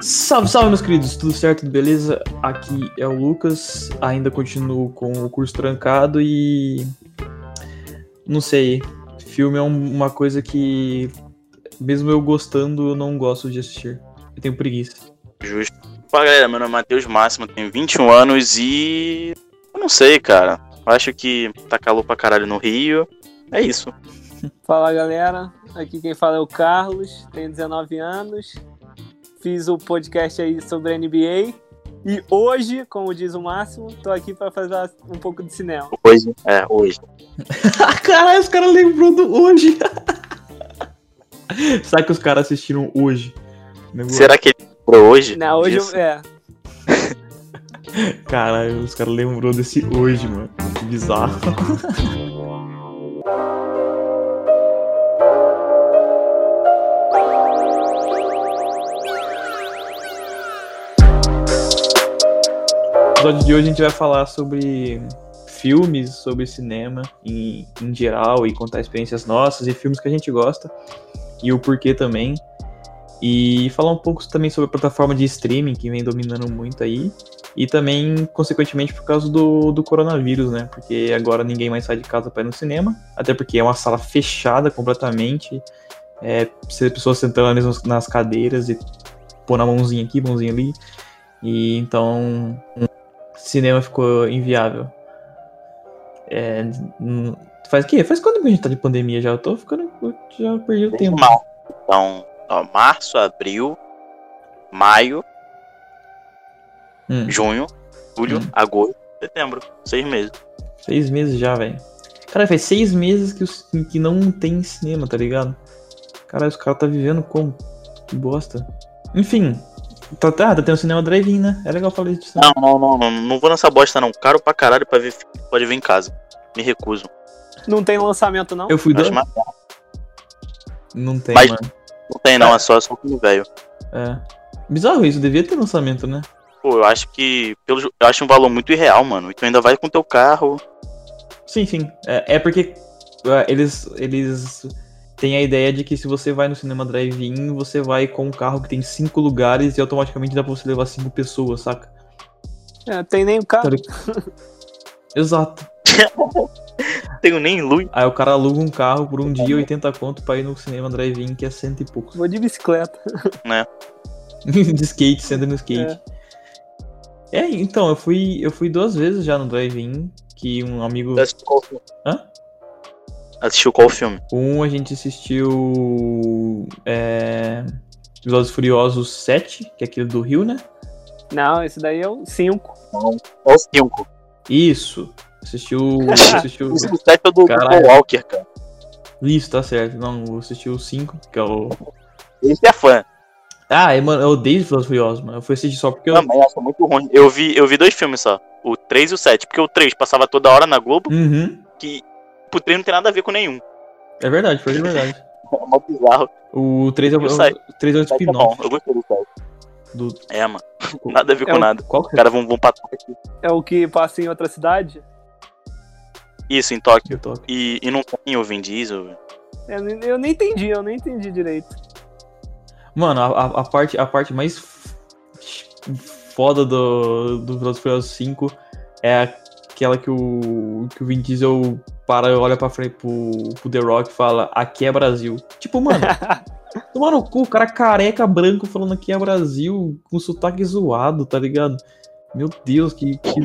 Salve, salve, meus queridos, tudo certo, tudo beleza? Aqui é o Lucas, ainda continuo com o curso trancado e. Não sei, filme é um- uma coisa que, mesmo eu gostando, eu não gosto de assistir. Eu tenho preguiça. Justo. Fala galera, meu nome é Matheus Máximo, tenho 21 anos e. Eu não sei, cara. Eu acho que tá calor pra caralho no Rio. É isso. Fala galera, aqui quem fala é o Carlos, tenho 19 anos, fiz o podcast aí sobre NBA e hoje, como diz o Máximo, tô aqui para fazer um pouco de cinema. Hoje. É, hoje. Caralho, os caras lembrou do hoje. Será que os caras assistiram hoje? Será que ele lembrou hoje? Não, hoje eu, é, Caralho, os caras lembrou desse hoje, mano. Que bizarro. Episódio de hoje a gente vai falar sobre filmes, sobre cinema em, em geral e contar experiências nossas e filmes que a gente gosta e o porquê também. E falar um pouco também sobre a plataforma de streaming que vem dominando muito aí. E também, consequentemente, por causa do, do coronavírus, né? Porque agora ninguém mais sai de casa para ir no cinema. Até porque é uma sala fechada completamente. É, pessoas sentando ali nas- cadeiras e pôr a mãozinha aqui, mãozinha ali. E então, cinema ficou inviável. É, faz o quê? Faz quanto que a gente tá de pandemia já? Eu tô ficando. Já perdi o tempo. março. Então, ó, março, abril, maio, Hum, junho, julho, Hum. agosto, setembro. Seis meses. seis meses já, velho. Cara, faz seis meses que, os- que não tem cinema, tá ligado? Caralho, os caras tá vivendo como? Que bosta. Enfim, tá, tá, tá tendo cinema drive-in, né? É legal falar disso. né? Não, não, não, não. Não vou nessa bosta, não. Caro pra caralho pra ver filme. Pode ver em casa. Me recuso. não tem lançamento não? Eu fui do... Acho mais- Não tem, Mas- mano. Não tem, não. É só, só filme velho. É. Bizarro isso, devia ter lançamento, né? Pô, eu acho que. Pelo, eu acho um valor muito irreal, mano. E tu ainda vai com teu carro. Sim, sim. É, é porque é, eles, eles têm a ideia de que se você vai no cinema drive-in, você vai com um carro que tem cinco lugares e automaticamente dá pra você levar cinco pessoas, saca? É, tem nem o carro. Tá? Exato. Tenho nem luz. Aí o cara aluga um carro por um dia, 80 conto pra ir no cinema drive-in, que é cento e pouco. Vou de bicicleta. de skate, sendo no skate. É. então, eu fui, eu fui duas vezes já no drive-in, que um amigo. Hã? Assistiu qual filme? Um a gente assistiu. É. Velozes e Furiosos 7, que é aquele do Rio, né? Não, esse daí é o 5. Qual 5? Isso. Assistiu. assistiu O 7 é do, do Caralho. Paul Walker, cara. Isso, tá certo. Não, eu assisti o 5, que é o. Esse é fã. Ah, é, mano, eu odeio Velozes e Furiosos, mano. Eu fui assistir só porque eu. Não, mas acho muito ruim. Eu vi, eu vi dois filmes só. O 3 e o 7. Porque o 3 passava toda hora na Globo. Uhum. Que o 3 não tem nada a ver com nenhum. É verdade, foi de verdade. É mó bizarro. O 3 é o, o sete? o 3 é o O 7 é bom. spin-off Eu gostei do 7. do. É, mano. Nada a ver É com o- nada. Qual Os que é? caras vão, vão pra Tóquio. É o que passa em outra cidade? Isso, em Tóquio. Eu toco. E, e não tem o Vin Diesel. Eu, nem- eu nem entendi, eu nem entendi direito. Mano, a, a, a parte, a parte mais foda do, do Velozes e Furiosos 5 é aquela que o, que o Vin Diesel para, olha pra frente pro, pro The Rock e fala, aqui é Brasil. Tipo, mano, tomar no cu, o cara careca branco falando aqui é Brasil, com sotaque zoado, tá ligado? Meu Deus, que, que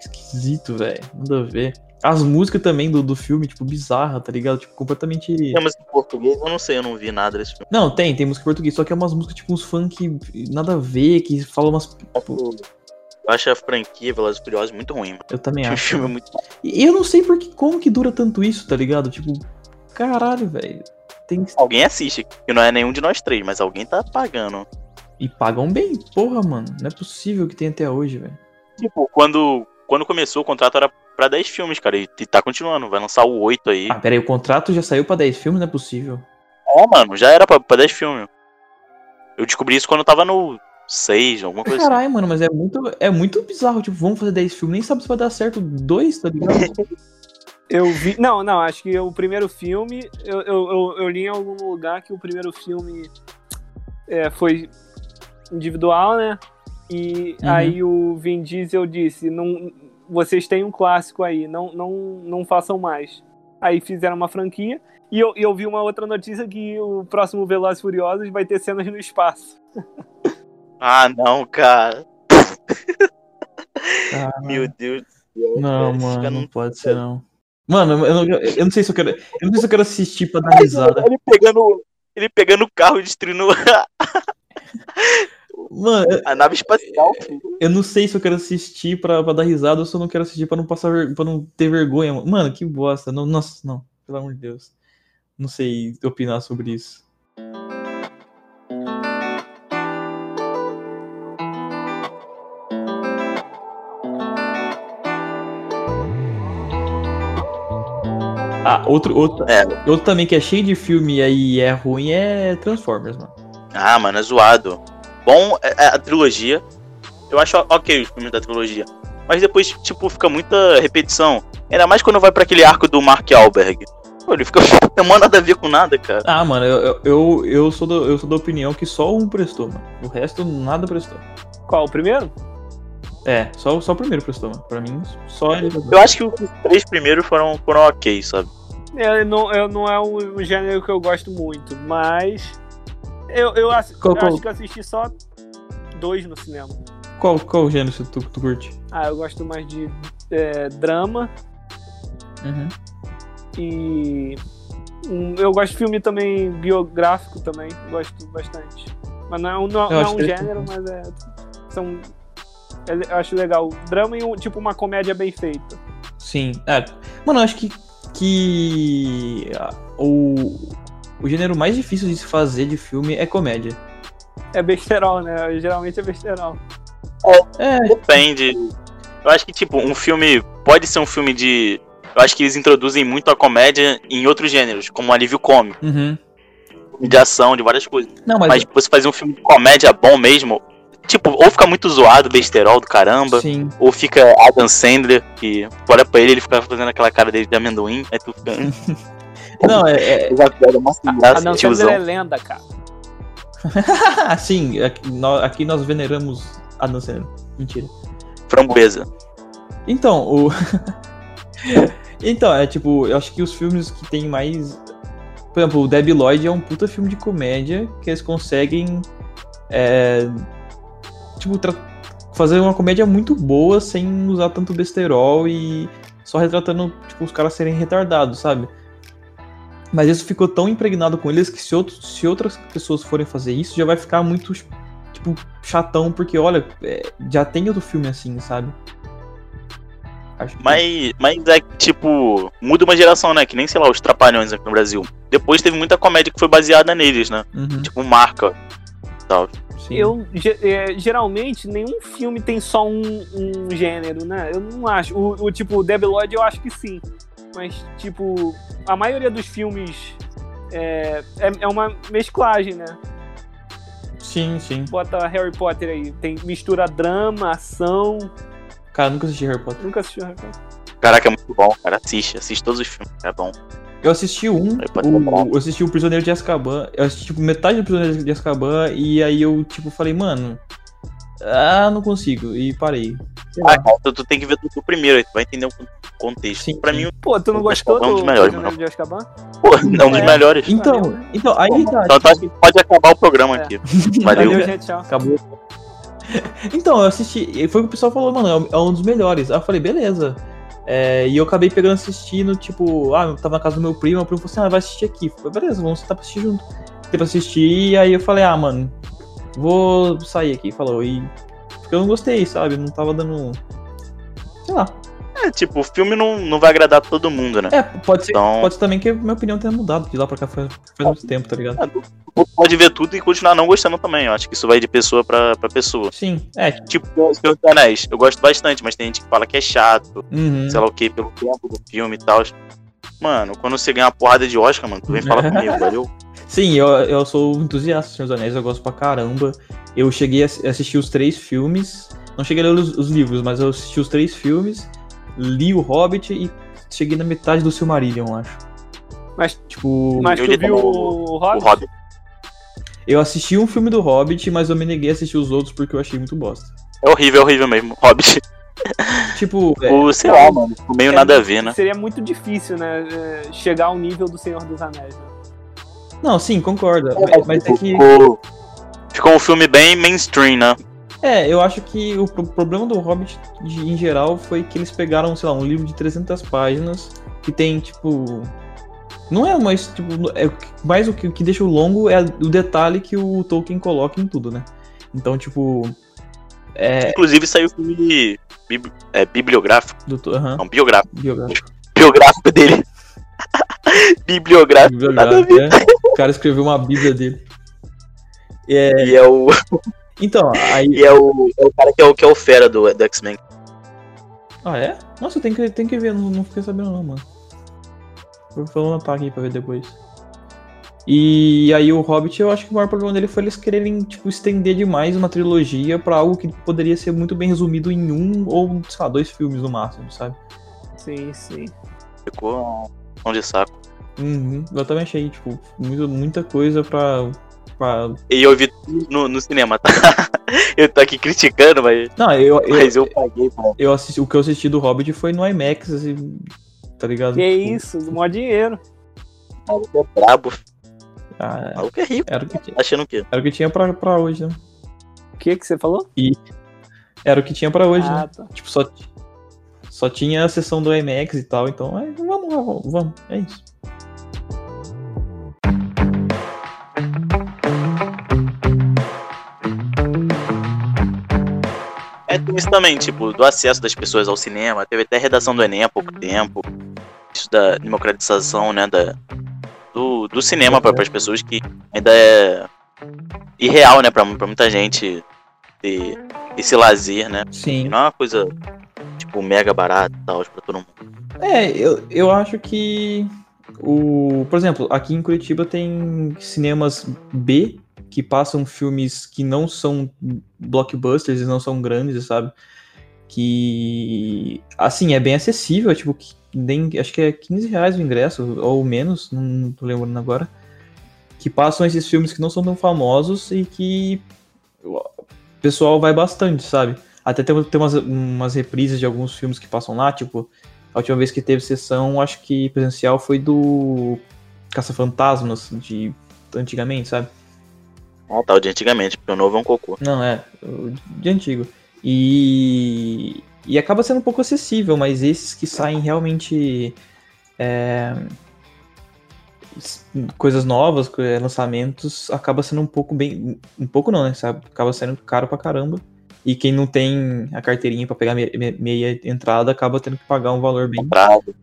esquisito, velho. Nada a ver. As músicas também do, do filme, tipo, bizarra, tá ligado? Tipo, completamente. Temos em português, eu não sei, eu não vi nada desse filme. Não, tem, tem música em português, só que é umas músicas tipo uns funk nada a ver, que falam umas. Eu acho a franquia Velozes e Furiosos muito ruim, mano. Eu também O acho. filme é muito E eu não sei porque, como que dura tanto isso, tá ligado? Tipo, caralho, velho. Tem. Alguém assiste, que não é nenhum de nós três, mas alguém tá pagando. E pagam bem, porra, mano. Não é possível que tenha até hoje, velho. Tipo, quando, quando começou o contrato era pra 10 filmes, cara, e tá continuando. Vai lançar o 8 aí. Ah, pera aí, o contrato já saiu pra 10 filmes, não é possível. É, mano, já era pra, pra 10 filmes. Eu descobri isso quando eu tava no 6, alguma coisa assim. Caralho, mano, mas é muito, é muito bizarro. Tipo, vamos fazer 10 filmes, nem sabe se vai dar certo dois, tá ligado? Eu vi. Não, não, acho que o primeiro filme. Eu, eu, eu, eu li em algum lugar que o primeiro filme é, foi individual, né? E Uhum. aí o Vin Diesel disse: não, vocês têm um clássico aí, não, não, não façam mais. Aí fizeram uma franquia. E eu, e eu vi uma outra notícia que o próximo Velozes e Furiosos vai ter cenas no espaço. Ah, não, cara. Ah, Meu Deus do céu. não, cara. mano, não pode ser não. Mano, eu não, eu não sei se eu quero. Eu não sei se eu quero assistir pra dar risada. Ele pegando, ele pegando o carro e destruindo Mano, a nave espacial. filho. eu não sei se eu quero assistir pra, pra dar risada ou se eu não quero assistir pra não passar pra não ter vergonha. mano. Mano, que bosta. Não, nossa, não. Pelo amor de Deus. Não sei opinar sobre isso. Outro, outro, É. outro também que é cheio de filme e aí é ruim é Transformers, mano. Ah, mano, é zoado. Bom, é, é a trilogia. Eu acho ok os filmes da trilogia. Mas depois, tipo, fica muita repetição. Ainda mais quando vai pra aquele arco do Mark Alberg. Pô, ele fica não tem nada a ver com nada, cara. Ah, mano, eu, eu, eu, eu sou do, eu sou da opinião que só um prestou, mano. O resto nada prestou. Qual, o primeiro? É, só, só o primeiro prestou, mano. Pra mim, só ele. Eu acho que os três primeiros foram, foram ok, sabe? É, não, eu, não é um, gênero que eu gosto muito, mas. Eu, eu, ass- Qual- eu qual? acho que eu assisti só dois no cinema. Qual, qual gênero você- tu, tu curte? Ah, eu gosto mais de é, drama Uhum. e. eu gosto de filme também biográfico também, gosto bastante. Mas não é um, não, Eu não é um gênero, mas é. São. é- Eu acho legal. Drama e um, tipo uma comédia bem feita. Sim. É, mano, eu acho que. Que o, o gênero mais difícil de se fazer de filme é comédia. É besterol, né? Geralmente é besterol. É, Depende. Eu acho que, tipo, um filme pode ser um filme de. Eu acho que eles introduzem muito a comédia em outros gêneros, como um alívio cômico, uhum. de ação, de várias coisas. Não, mas. Mas você fazer um filme de comédia bom mesmo, tipo, ou fica muito zoado, besterol do caramba, sim. ou fica Adam Sandler, que olha pra ele ele fica fazendo aquela cara dele de amendoim, aí tu fica. "Hum, Não, é. é uma piada mó sem A graça, não tiozão. é lenda, cara. sim, aqui nós, aqui nós veneramos Adam Sandler. Mentira. Framboesa. Então, o. então, é tipo, eu acho que os filmes que tem mais. Por exemplo, o Debbie Lloyd é um puta filme de comédia que eles conseguem. é, Tipo, fazer uma comédia muito boa sem usar tanto besterol e só retratando, tipo, os caras serem retardados, sabe? Mas isso ficou tão impregnado com eles que se, outros, se outras pessoas forem fazer isso, já vai ficar muito, tipo, chatão, porque, olha, é, já tem outro filme assim, sabe? Acho que- Mas, mas é que, tipo, muda uma geração, né? Que nem, sei lá, os Trapalhões aqui no Brasil. Depois teve muita comédia que foi baseada neles, né? Uhum, Tipo, marca. Tal. sim. Eu, é, geralmente, nenhum filme tem só um, um gênero, né? Eu não acho. O, o tipo, Lloyd eu acho que sim. Mas, tipo, a maioria dos filmes é, é, é uma mesclagem, né? Sim, sim. Bota Harry Potter aí. Tem mistura drama, ação. Cara, nunca assisti Harry Potter. Nunca assistiu Harry Potter. Caraca, é muito bom, cara. Assiste, assiste todos os filmes, é bom. Eu assisti um, é o, eu assisti o Prisioneiro de Azkaban, eu assisti tipo metade do Prisioneiro de Azkaban e aí eu tipo falei, mano, ah, não consigo e parei. Ah, tu, tu tem que ver tudo primeiro, aí tu vai entender o contexto. Sim, pra mim, Pô, tu não gostou Azkaban é um do dos melhores, Prisioneiro de Azkaban? pô, é um dos É. melhores. Então, Valeu. então aí tá. Então, então acho que pode acabar o programa É. aqui. Valeu. Valeu, gente, tchau. Acabou. Então, eu assisti, e foi o que o pessoal falou, mano, é um- é um dos melhores. Aí eu falei, beleza. É, e eu acabei pegando assistindo, tipo, ah, eu tava na casa do meu primo, meu primo falou assim, ah, vai assistir aqui. Eu falei, beleza, vamos sentar pra assistir junto. Tem pra assistir, e aí eu falei, ah, mano, vou sair aqui, falou. E porque eu não gostei, sabe? Não tava dando. Sei lá. É, tipo, o filme não, não vai agradar todo mundo, né? É, pode ser, Então- pode ser também que minha opinião tenha mudado, de lá pra cá faz, faz muito tempo, tá ligado? Pode ver tudo e continuar não gostando também. Eu acho que isso vai de pessoa pra, pra pessoa. Sim, é. Tipo, Senhor dos Anéis, eu gosto bastante, mas tem gente que fala que é chato, Uhum. sei lá o que, pelo tempo do filme e tal. Mano, quando você ganha uma porrada de Oscar, mano, tu vem falar comigo, valeu? Sim, eu, eu sou entusiasta do Senhor dos Anéis, eu gosto pra caramba. Eu cheguei a assi- assistir os três filmes. Não cheguei a ler os, os livros, mas eu assisti os três filmes, li o Hobbit e cheguei na metade do Silmarillion, acho. Mas, Tipo. mas eu tu li viu o O Hobbit? Hobbit. Eu assisti um filme do Hobbit, mas eu me neguei a assistir os outros porque eu achei muito bosta. É horrível, é horrível mesmo. Hobbit. Tipo, é, O, sei lá, mano. ficou Meio É, nada a ver, né? Seria muito difícil, né? é, Chegar ao nível do Senhor dos Anéis. Né? não, sim, concordo. mas, mas é que. Ficou, ficou um filme bem mainstream, né? É, eu acho que o pro- problema do Hobbit de- em geral foi que eles pegaram, sei lá, um livro de 300 páginas que tem, tipo. Não é mais, tipo. É, mais o que, o que deixa o longo é o detalhe que o Tolkien coloca em tudo, né? Então, tipo. É. Inclusive saiu o filme bibli- é, bibliográfico. Do, to- aham, Não, biográfico. biográfico. Biográfico dele. Bibliográfico. Biográfico, é. O cara escreveu uma bíblia dele. É, E é o, então, aí. e é o, é o cara que é o, que é o fera do, do X-Men. Ah, é? Nossa, tem que, tem que ver, não, não fiquei sabendo não, mano. Vou anotar aqui pra ver depois. E aí o Hobbit, eu acho que o maior problema dele foi eles quererem, tipo, estender demais uma trilogia pra algo que poderia ser muito bem resumido em um ou, sei lá, dois filmes no máximo, sabe? Sim, sim. Ficou um de saco. Uhum. Eu também achei, tipo, muito, muita coisa pra, pra... E eu vi tudo no, no cinema, tá? eu tô aqui criticando, mas, Não, eu, eu, mas eu paguei, pô. eu assisti, o que eu assisti do Hobbit foi no IMAX, assim, tá ligado? Que Tipo, isso, mó dinheiro. O maluco é brabo. Ah, O maluco é rico. era o que tinha, Achando o quê? era o que tinha pra, pra hoje, né? O que que você falou? Era o que tinha pra hoje, né? ah, tá. Tipo, só, só tinha a sessão do IMAX e tal, então é, vamos vamos, vamos, é isso. É tem isso também, tipo, do acesso das pessoas ao cinema. Teve até redação do Enem há pouco tempo. Isso da democratização, né, da, do, do cinema para as pessoas que ainda é irreal, né, pra muita gente ter esse lazer, né. Sim. Não é uma coisa, tipo, mega barata tal, pra todo mundo. É, eu, eu acho que o. Por exemplo, aqui em Curitiba tem cinemas B que passam filmes que não são blockbusters e não são grandes, sabe? Que assim, é bem acessível, tipo, que nem, acho que é 15 reais o ingresso, ou menos, não, não tô lembrando agora. Que passam esses filmes que não são tão famosos e que o pessoal vai bastante, sabe? Até tem, tem umas, umas reprises de alguns filmes que passam lá, tipo, a última vez que teve sessão, acho que presencial foi do Caça-Fantasmas, de antigamente, sabe? Não, tal de antigamente, porque o novo é um cocô. Não, é, o de antigo. E, e acaba sendo um pouco acessível, mas esses que saem realmente é, coisas novas, é, lançamentos, acaba sendo um pouco bem. Um pouco não, né? Sabe? Acaba sendo caro pra caramba. E quem não tem a carteirinha pra pegar me- me- meia entrada acaba tendo que pagar um valor bem. Comprado.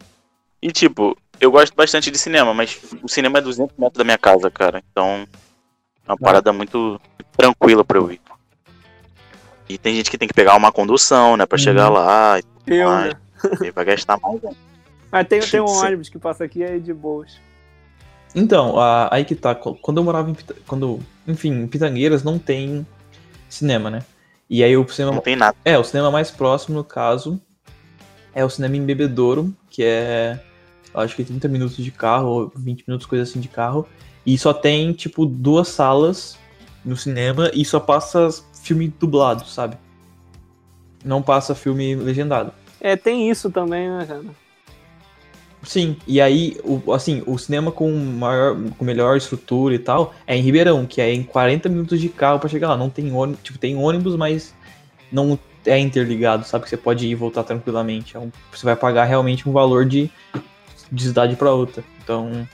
E tipo, eu gosto bastante de cinema, mas o cinema é 200 metros da minha casa, cara. Então, é uma parada muito tranquila pra eu ir. E tem gente que tem que pegar uma condução, né, pra Uhum. chegar lá. E Eu, Mas- né? vai gastar mais. né? Mas tem, tem um Sim. ônibus que passa aqui aí de boas. Então, a- aí que tá. qu- Quando eu morava em. Quando, enfim, em Pitangueiras não tem cinema, né? E aí o cinema. Não tem nada. É, o cinema mais próximo, no caso, é o cinema em Bebedouro, que é. Acho que 30 minutos de carro, ou 20 minutos, coisa assim de carro. E só tem, tipo, duas salas no cinema e só passa filme dublado, sabe? Não passa filme legendado. É, tem isso também, né, cara? Sim, e aí, o, assim, o cinema com, maior, com melhor estrutura e tal é em Ribeirão, que é em 40 minutos de carro pra chegar lá. Não tem ônibus, tipo, tem ônibus, mas não é interligado, sabe? Que você pode ir e voltar tranquilamente. É um- você vai pagar realmente um valor de, de cidade pra outra. Então,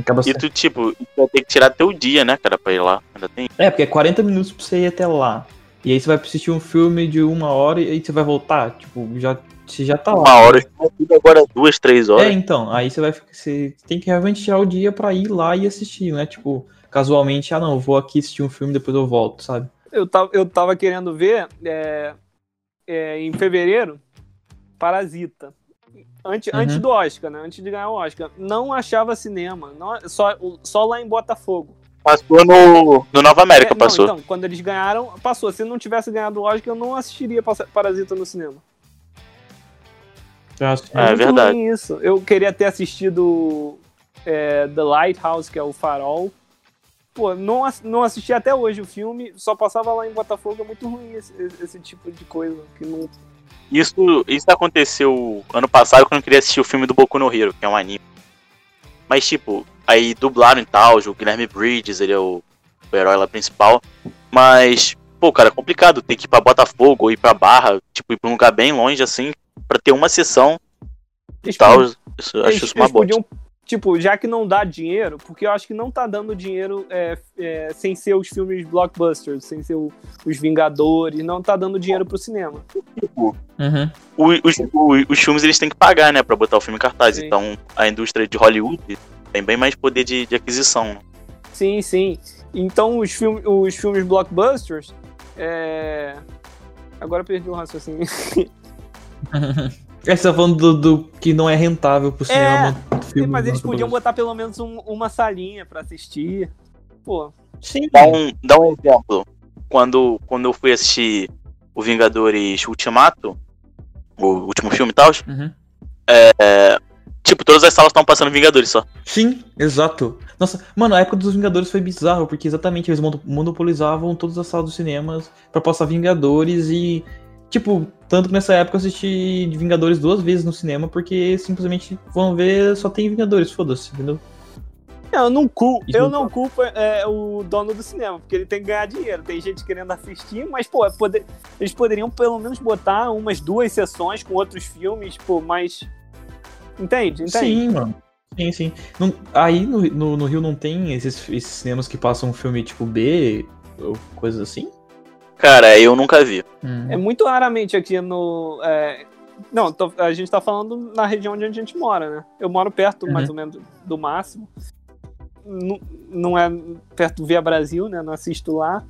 acaba E sendo... tu, tipo, tu vai ter que tirar teu dia, né, cara, pra ir lá. Ainda tem. É, porque é 40 minutos pra você ir até lá. E aí você vai assistir um filme de uma hora e aí você vai voltar. Tipo, já, você já tá lá. Uma hora, agora duas, três É, horas. então, aí você vai ficar- você tem que realmente tirar o dia pra ir lá e assistir, né? Tipo, casualmente, ah não, eu vou aqui assistir um filme depois eu volto, sabe? Eu tava, eu tava querendo ver é, é, em fevereiro Parasita. Antes, Uhum. antes do Oscar, né? Antes de ganhar o Oscar. Não achava cinema. Não, só, só lá em Botafogo. Passou no, no Nova América, É, não, passou. então, quando eles ganharam, passou. Se não tivesse ganhado o Oscar, eu não assistiria Parasita no cinema. Eu acho que- É muito verdade. isso. Eu queria ter assistido é, The Lighthouse, que é o Farol. Pô, não, não assisti até hoje o filme, só passava lá em Botafogo, é muito ruim esse, esse tipo de coisa. Que não... Isso, isso aconteceu ano passado quando eu queria assistir o filme do Boku no Hero, que é um anime. Mas, tipo, aí dublaram e tal, o Guilherme Bridges, ele é o, o herói lá principal. Mas, pô, cara, é complicado. Tem que ir pra Botafogo ou ir pra Barra, tipo, ir pra um lugar bem longe, assim, pra ter uma sessão e Eles tal. podiam- Isso, acho isso uma eles boa. podiam, tipo, já que não dá dinheiro, porque eu acho que não tá dando dinheiro é, é, sem ser os filmes blockbusters, sem ser o- os Vingadores, não tá dando dinheiro pro cinema. Uhum. O- os, o- os filmes eles têm que pagar, né, pra botar o filme em cartaz. Sim. Então, a indústria de Hollywood tem bem mais poder de, de aquisição. né? Sim, sim. Então os, filme, os filmes blockbusters. É... Agora eu perdi o raciocínio. É, você tá falando do, do que não é rentável pro cinema. filme Mas eles blockbuster. podiam botar pelo menos um- uma salinha pra assistir. Pô, Sim. Dá um, dá um exemplo. Quando, quando eu fui assistir o Vingadores Ultimato, o último filme e tal, Uhum. tipo, todas as salas estavam passando Vingadores só. Sim, exato. Nossa, mano, a época dos Vingadores foi bizarro, porque exatamente eles mono- monopolizavam todas as salas dos cinemas pra passar Vingadores e. Tipo, tanto que nessa época eu assisti Vingadores duas vezes no cinema, porque simplesmente vão ver, só tem Vingadores, foda-se, entendeu? eu não culpo, Isso eu não- culpo é, o dono do cinema, porque ele tem que ganhar dinheiro. Tem gente querendo assistir, mas, pô, é poder- eles poderiam pelo menos botar umas duas sessões com outros filmes, pô, mais. Entende? Entende? Sim, mano. Sim, sim. Não- aí no, no, no Rio não tem esses, esses cinemas que passam um filme tipo B ou coisas assim? Cara, eu nunca vi. Hum. É muito raramente aqui no. é, Não, tô- a gente tá falando na região onde a gente mora, né? Eu moro perto, Uhum. mais ou menos, do máximo. Não, não é perto do Via Brasil, né? Não assisto lá.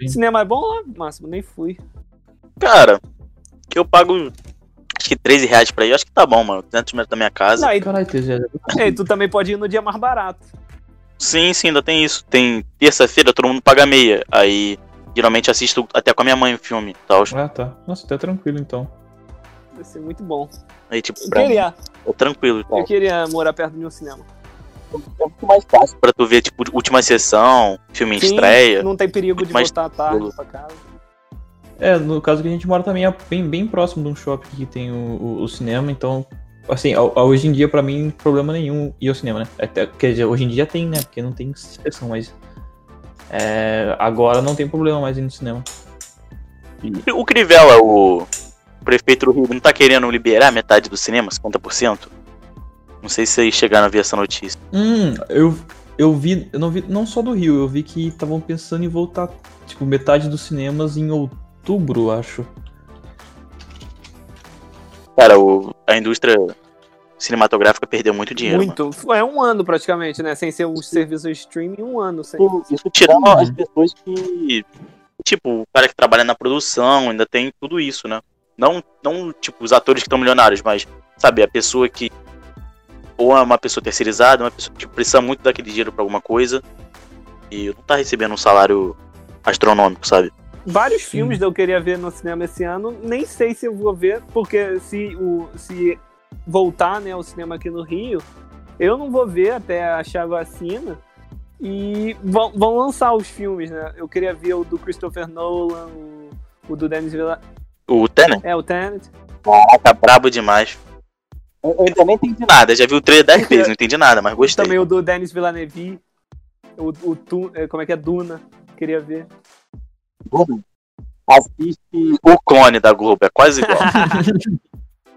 Sim. Cinema é bom lá, máximo, nem fui. Cara, que eu pago acho que 13 reais pra ir, acho que tá bom, mano. 200 metros da minha casa. Não, e, Caralho, TZ. e tu também pode ir no dia mais barato. Sim, sim, ainda tem isso. Tem terça-feira, todo mundo paga meia. Aí, geralmente assisto até com a minha mãe o filme tal. Ah, tá. Nossa, tá tranquilo então. Vai ser muito bom. Aí, tipo, Eu pra mim, queria, é tranquilo. tal. eu queria morar perto de um cinema. É muito mais fácil pra tu ver, tipo, última sessão, filme em Sim, estreia. Não tem perigo Muito de mais voltar tarde tranquilo. pra casa. É, no caso que a gente mora também é bem, bem próximo de um shopping que tem o, o- o cinema, então, assim, hoje em dia pra mim, problema nenhum ir ao cinema, né? Até, quer dizer, hoje em dia tem, né? Porque não tem sessão, mas. É, agora não tem problema mais ir no cinema. O Crivella, o prefeito do Rio, não tá querendo liberar metade do cinema, 50%? Não sei se vocês chegaram a ver essa notícia. Hum, eu, eu vi, eu não vi, não só do Rio, eu vi que estavam pensando em voltar, tipo, metade dos cinemas em outubro, acho. Cara, o- a indústria cinematográfica perdeu muito dinheiro. mano. Muito. É um ano praticamente, né? Sem ser os serviços de streaming, um ano. Sem... Isso, tirando as pessoas que. Tipo, o cara que trabalha na produção, ainda tem tudo isso, né? Não, não tipo, os atores que estão milionários, mas, sabe, a pessoa que. Ou é uma pessoa terceirizada, uma pessoa que precisa muito daquele dinheiro pra alguma coisa. E não tá recebendo um salário astronômico, sabe? Vários filmes eu queria ver no cinema esse ano. Nem sei se eu vou ver, porque se, o, se voltar né, o cinema aqui no Rio, eu não vou ver até achar vacina. E vão, vão lançar os filmes, né? Eu queria ver o do Christopher Nolan, o, o do Denis Villeneuve. O Tenet, É, o Tenet. caraca, brabo demais. Eu, eu ainda nem entendi nada, já vi o trailer 10 vezes, não entendi nada, mas gostei. Também o do Denis Villeneuve. O, o Tu- é, como é que é? Duna. Queria ver. Assiste o clone da Globo, é quase igual.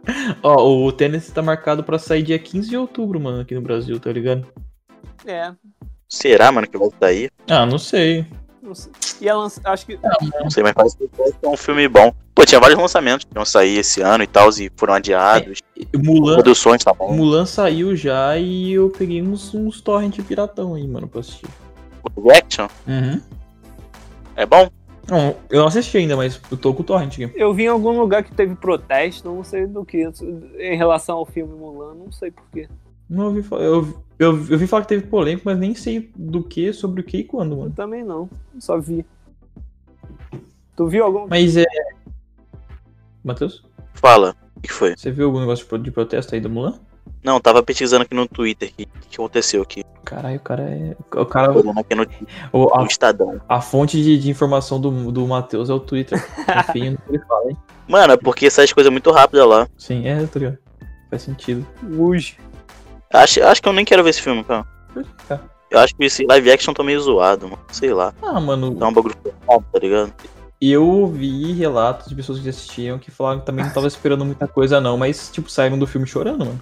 Ó, o tênis tá marcado pra sair dia 15 de outubro, mano, aqui no Brasil, tá ligado? É, Será, mano, que vai sair? Ah, não sei. não sei. Ia lançar, acho que Não sei, mas parece que é um filme bom. Pô, tinha vários lançamentos que iam sair esse ano e tal, e foram adiados. Mulan, Produções tá bom. Mulan saiu já e eu peguei uns, uns torrent piratão aí, mano, pra assistir. O Reaction Uhum. é bom? Não, eu não assisti ainda, mas eu tô com o torrent aqui. Eu vi em algum lugar que teve protesto, não sei do que, em relação ao filme Mulan, não sei porquê. Não ouvi falar. Eu, eu, eu vi falar que teve polêmica, mas nem sei do que, sobre o que e quando, Eu mano. também não, só vi. Tu viu algum? Mas é. Matheus, Fala. O que foi? você viu algum negócio de protesto aí do Mulan? Não, tava pesquisando aqui no Twitter. O que, que aconteceu aqui? Caralho, o cara é. O cara. No, o- no a, Estadão. a fonte de, de informação do, do Matheus é o Twitter. Confia no que ele fala, hein? Mano, é porque essas coisas muito rápidas lá. Sim, é, tá ligado? Faz sentido. Muge. Acho, acho que eu nem quero ver esse filme, cara. Tá. Eu acho que esse live action tá meio zoado, mano. Sei lá. Ah, mano, Dá um bagulho tá ligado? eu ouvi relatos de pessoas que assistiam que falaram que também não tava esperando muita coisa, não, mas, tipo, saíram do filme chorando, mano.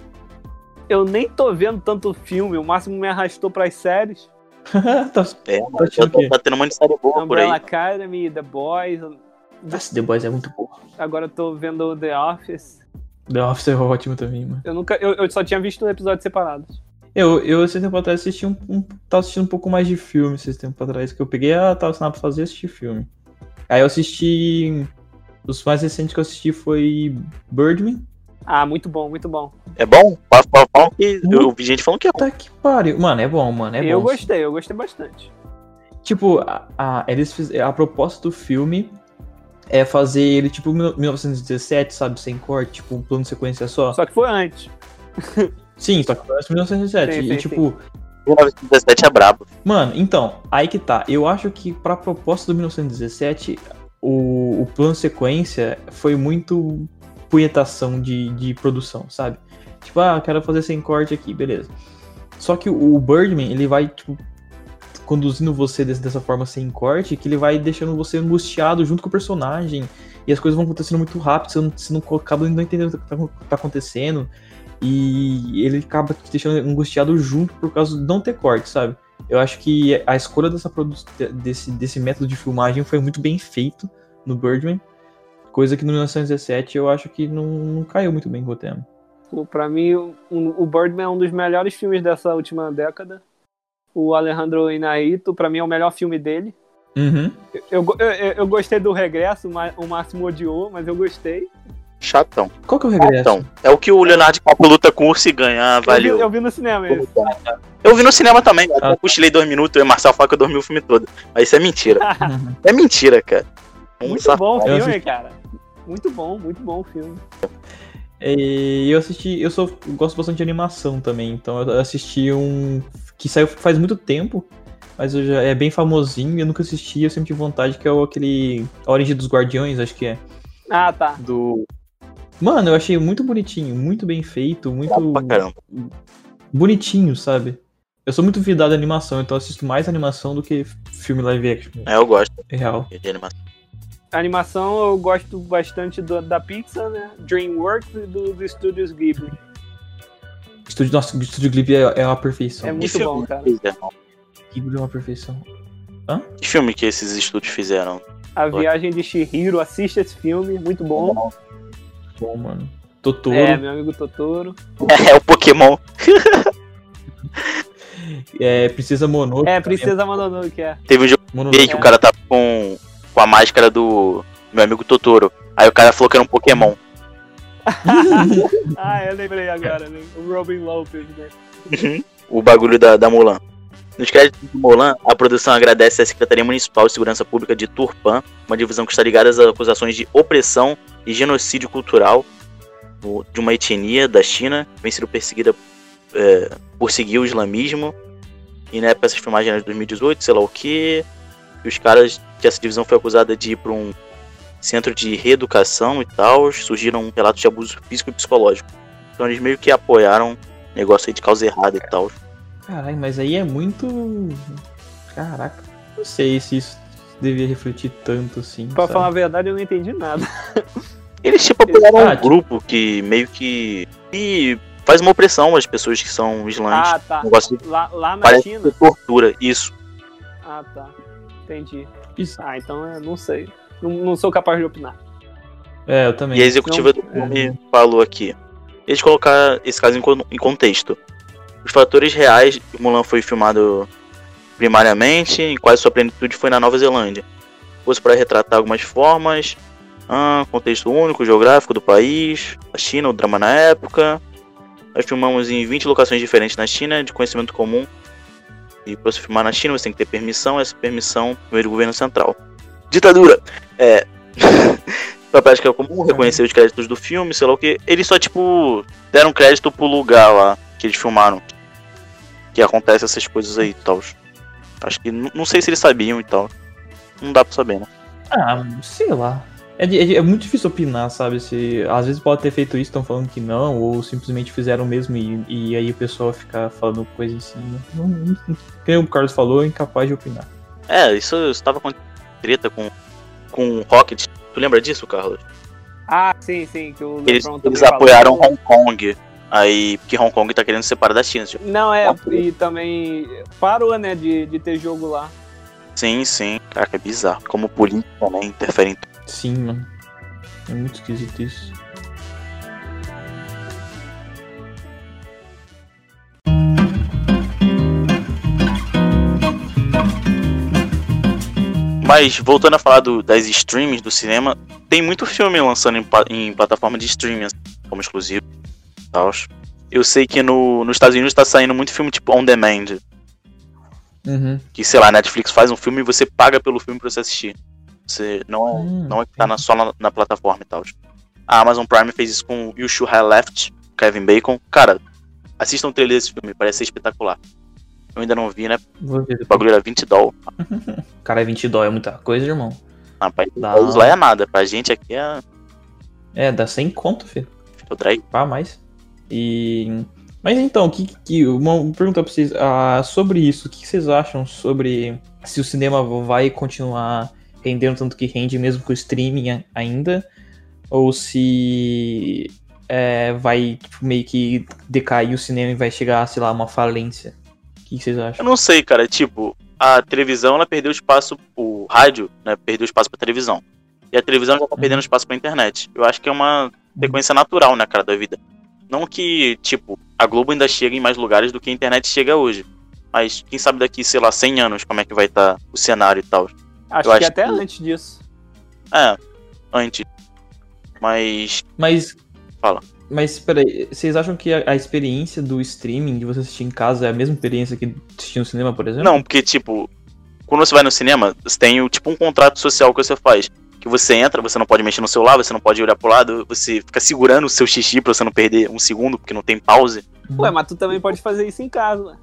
Eu nem tô vendo tanto filme, o máximo me arrastou pras séries. tá, É, Tá tá, tá tendo um monte de série boa por aí. Umbrella Academy, The Boys. Nossa, The Boys é muito bom. Agora eu tô vendo The Office. The Office é ótimo também, mano. Eu nunca. Eu, eu só tinha visto episódios separados. Eu, eu esse tempo atrás assisti um, um. Tava assistindo um pouco mais de filme esse tempo atrás, que eu peguei a tava assinado pra fazer assistir filme. Aí eu assisti. Os mais recentes que eu assisti foi Birdman. Ah, muito bom, muito bom. É bom? Fala, fala que eu vi gente falando que é bom. Tá que pariu. Mano, é bom, mano. É eu bom. gostei, eu gostei bastante. Tipo, a, a, eles fiz, a proposta do filme é fazer ele tipo 1917, sabe? Sem corte, tipo um plano de sequência só. Só que foi antes. Sim, só que parece 1917. Sim, e sim, tipo, 1917 é brabo. Mano, então, aí que tá. Eu acho que pra proposta do 1917, o, o plano sequência foi muito punhetação de, de produção, sabe? Tipo, ah, quero fazer sem corte aqui, beleza. Só que o Birdman, ele vai, tipo, conduzindo você desse- dessa forma sem corte, que ele vai deixando você angustiado junto com o personagem. E as coisas vão acontecendo muito rápido, você não, você não acaba não entendendo o que tá, tá acontecendo. E ele acaba te deixando angustiado junto por causa de não ter corte, sabe? Eu acho que a escolha dessa desse, desse método de filmagem foi muito bem feito no Birdman. Coisa que no 1917 eu acho que não, não caiu muito bem com o tema. Pra mim, o, o Birdman é um dos melhores filmes dessa última década. O Alejandro Inarritu, pra mim, é o melhor filme dele. Uhum. Eu, eu, eu- eu gostei do regresso, o Máximo odiou, mas eu gostei. Chatão. Qual que é o regresso? Chatão. É o que o Leonardo DiCaprio luta com o urso e ganha. Ah, Eu vi, valeu. eu vi no cinema esse. Eu vi no cinema também. Ah. Eu cochilei dois minutos e Marcel fala que eu dormi o filme todo. Mas isso é mentira. É mentira, cara. Um Muito safado. bom o Eu filme, assisti. cara. Muito bom, muito bom o filme. E eu assisti, eu sou, eu gosto bastante de animação também, então eu assisti um que saiu faz muito tempo, mas eu já, é bem famosinho, eu nunca assisti, eu sempre tive vontade, que é o, aquele A Origem dos Guardiões, acho que é. Ah, tá. Do. Mano, eu achei muito bonitinho, muito bem feito, muito Ah, pra caramba. bonitinho, sabe? Eu sou muito vidado em animação, então eu assisto mais animação do que filme live action. É, eu gosto É real. de animação. A animação eu gosto bastante do- da Pixar, né? DreamWorks e do- dos estúdios Ghibli. Estúdio, nossa, o Estúdio Ghibli é, é uma perfeição. É muito bom, cara. fizeram? Ghibli é uma perfeição. Que filme que esses estúdios fizeram? A Viagem de Shihiro, assista esse filme, muito bom. Bom, mano. Totoro. É, meu amigo Totoro. É o Pokémon. É, Princesa Mononoke. É. Princesa Mononoke, é. Teve um jogo Mononoke. que o cara tava com, com a máscara do meu amigo Totoro. Aí o cara falou que era um Pokémon. Ah, eu lembrei agora, né? O Robin Lopez, né? o bagulho da, da Mulan. Nos créditos de Mulan, a produção agradece à Secretaria Municipal de Segurança Pública de Turpan, uma divisão que está ligada às acusações de opressão e genocídio cultural de uma etnia da China, que vem sendo perseguida é, por seguir o islamismo. E na época essas filmagens de 2018, sei lá o que. E os caras que essa divisão foi acusada de ir para um centro de reeducação e tal, surgiram relatos de abuso físico e psicológico. Então eles meio que apoiaram negócio aí de causa errada e tal. Caralho, mas aí é muito. Caraca. Não sei se isso devia refletir tanto assim. Pra sabe? falar a verdade, eu não entendi nada. Eles tipo apoiaram Ah, um tipo- grupo que meio que. e faz uma opressão às pessoas que são islãs. Ah, tá. negócio de Lá, lá na parece China? que tortura. Isso. Ah, tá. Entendi. Isso. Ah, então eu não sei. Não, não sou capaz de opinar. É, eu também. E a executiva do Não, filme falou aqui. Eles colocar esse caso em, con- em contexto. Os fatores reais Mulan foi filmado primariamente, em quase sua plenitude, foi na Nova Zelândia. Fosse para retratar algumas formas, ah, contexto único, geográfico do país, a China, o drama na época. Nós filmamos em 20 locações diferentes na China, de conhecimento comum. E para você filmar na China, você tem que ter permissão, essa permissão veio do governo central. Ditadura! É. pra prática comum, reconhecer os créditos do filme, sei lá o que. Eles só, tipo, deram crédito pro lugar lá que eles filmaram. que acontece essas coisas aí e tal. Acho que não sei se eles sabiam e tal. Não dá pra saber, né? Ah, sei lá. É, é é muito difícil opinar, sabe? Se às vezes pode ter feito isso, estão falando que não, ou simplesmente fizeram mesmo e, e aí o pessoal fica falando coisa em cima. Não, não, o Carlos falou, é incapaz de opinar. É, isso estava com treta com, com o Rocket. Tu lembra disso, Carlos? Ah, sim, sim, que o Eles, eles apoiaram falou. Hong Kong. Aí, porque Hong Kong tá querendo se separar da China. tipo, Não, é, e também parou, né, de, de ter jogo lá. Sim, sim. Caraca, é bizarro. Como política também interfere em tudo. Sim, mano. É muito esquisito isso. Mas, voltando a falar do- das streams do cinema, tem muito filme lançando em, em plataforma de streaming, como exclusivo tal. Eu sei que no, nos Estados Unidos tá saindo muito filme tipo on demand. Uhum. Que, sei lá, Netflix faz um filme e você paga pelo filme pra você assistir. Você não é, Hum, não é que tá na, só na, na plataforma e tal. A Amazon Prime fez isso com You Should Have Left, Kevin Bacon. Cara, assistam o trailer desse filme, parece ser espetacular. Eu ainda não vi, né? O bagulho era 20 dólares. Cara, 20 dólares é muita coisa, irmão. Ah, pra Dá. eles lá é nada. Pra gente aqui é É, dá 100 conto, filho. o drag. Pá, mais. E. Mas então, que, que, uma pergunta pra vocês. ah, sobre isso, o que vocês acham sobre se o cinema vai continuar rendendo tanto que rende, mesmo com o streaming ainda? Ou se é, vai tipo, meio que decair o cinema e vai chegar, sei lá, uma falência? O que, vocês Eu acham? não sei, cara. Tipo, a televisão ela perdeu espaço, o rádio, né? Perdeu espaço pra televisão. E a televisão já tá perdendo espaço pra internet. Eu acho que é uma sequência natural, né, cara, da vida. Não que, tipo, a Globo ainda chega em mais lugares do que a internet chega hoje. Mas quem sabe daqui, sei lá, 100 anos como é que vai estar o cenário e tal. Acho Eu que acho até que- antes disso. É, antes. Mas Mas. Fala. Mas, peraí, vocês acham que a, a experiência do streaming, de você assistir em casa, é a mesma experiência que assistir no cinema, por exemplo? Não, porque, tipo, quando você vai no cinema, você tem o- tipo um contrato social que você faz. Que você entra, você não pode mexer no celular, você não pode olhar pro lado, você fica segurando o seu xixi pra você não perder um segundo, porque não tem pause. Ué, mas tu também pode fazer isso em casa.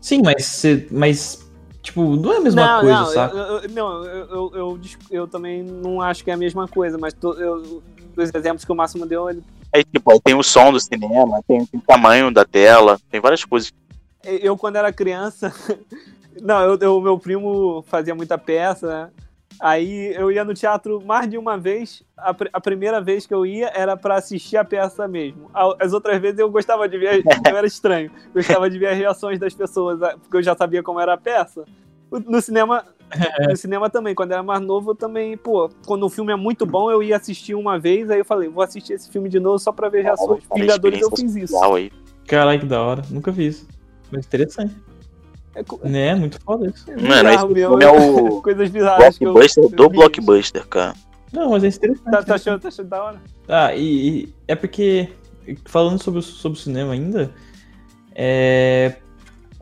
Sim, mas, você, mas tipo, não é a mesma não, coisa, não, saca? Eu, eu- não, eu, eu, eu, também não acho que é a mesma coisa, mas tô- eu, dos exemplos que o Máximo deu, ele- Aí, tipo, aí tem o som do cinema, tem, tem o tamanho da tela, tem várias coisas. eu quando era criança, não, eu, eu- meu primo fazia muita peça, né? Aí eu ia no teatro mais de uma vez. A, pr- a primeira vez que eu ia era pra assistir a peça mesmo. As outras vezes eu gostava de ver, eu era estranho. Gostava de ver as reações das pessoas, porque eu já sabia como era a peça. O- No cinema, no cinema também, quando eu era mais novo, eu também, pô, quando o filme é muito bom, eu ia assistir uma vez, aí eu falei, vou assistir esse filme de novo só pra ver reações. Vingadores eu fiz isso. Aí. Caralho, que da hora. Nunca vi isso. Mas interessante. É, co- Né? Muito foda isso. é Mano, esse filme é o Coisas bizarras blockbuster eu do blockbuster, cara. Não, mas é interessante. Tá, tá achando, tá achando da hora? Ah, e, e é porque, falando sobre, o- sobre o cinema ainda, é,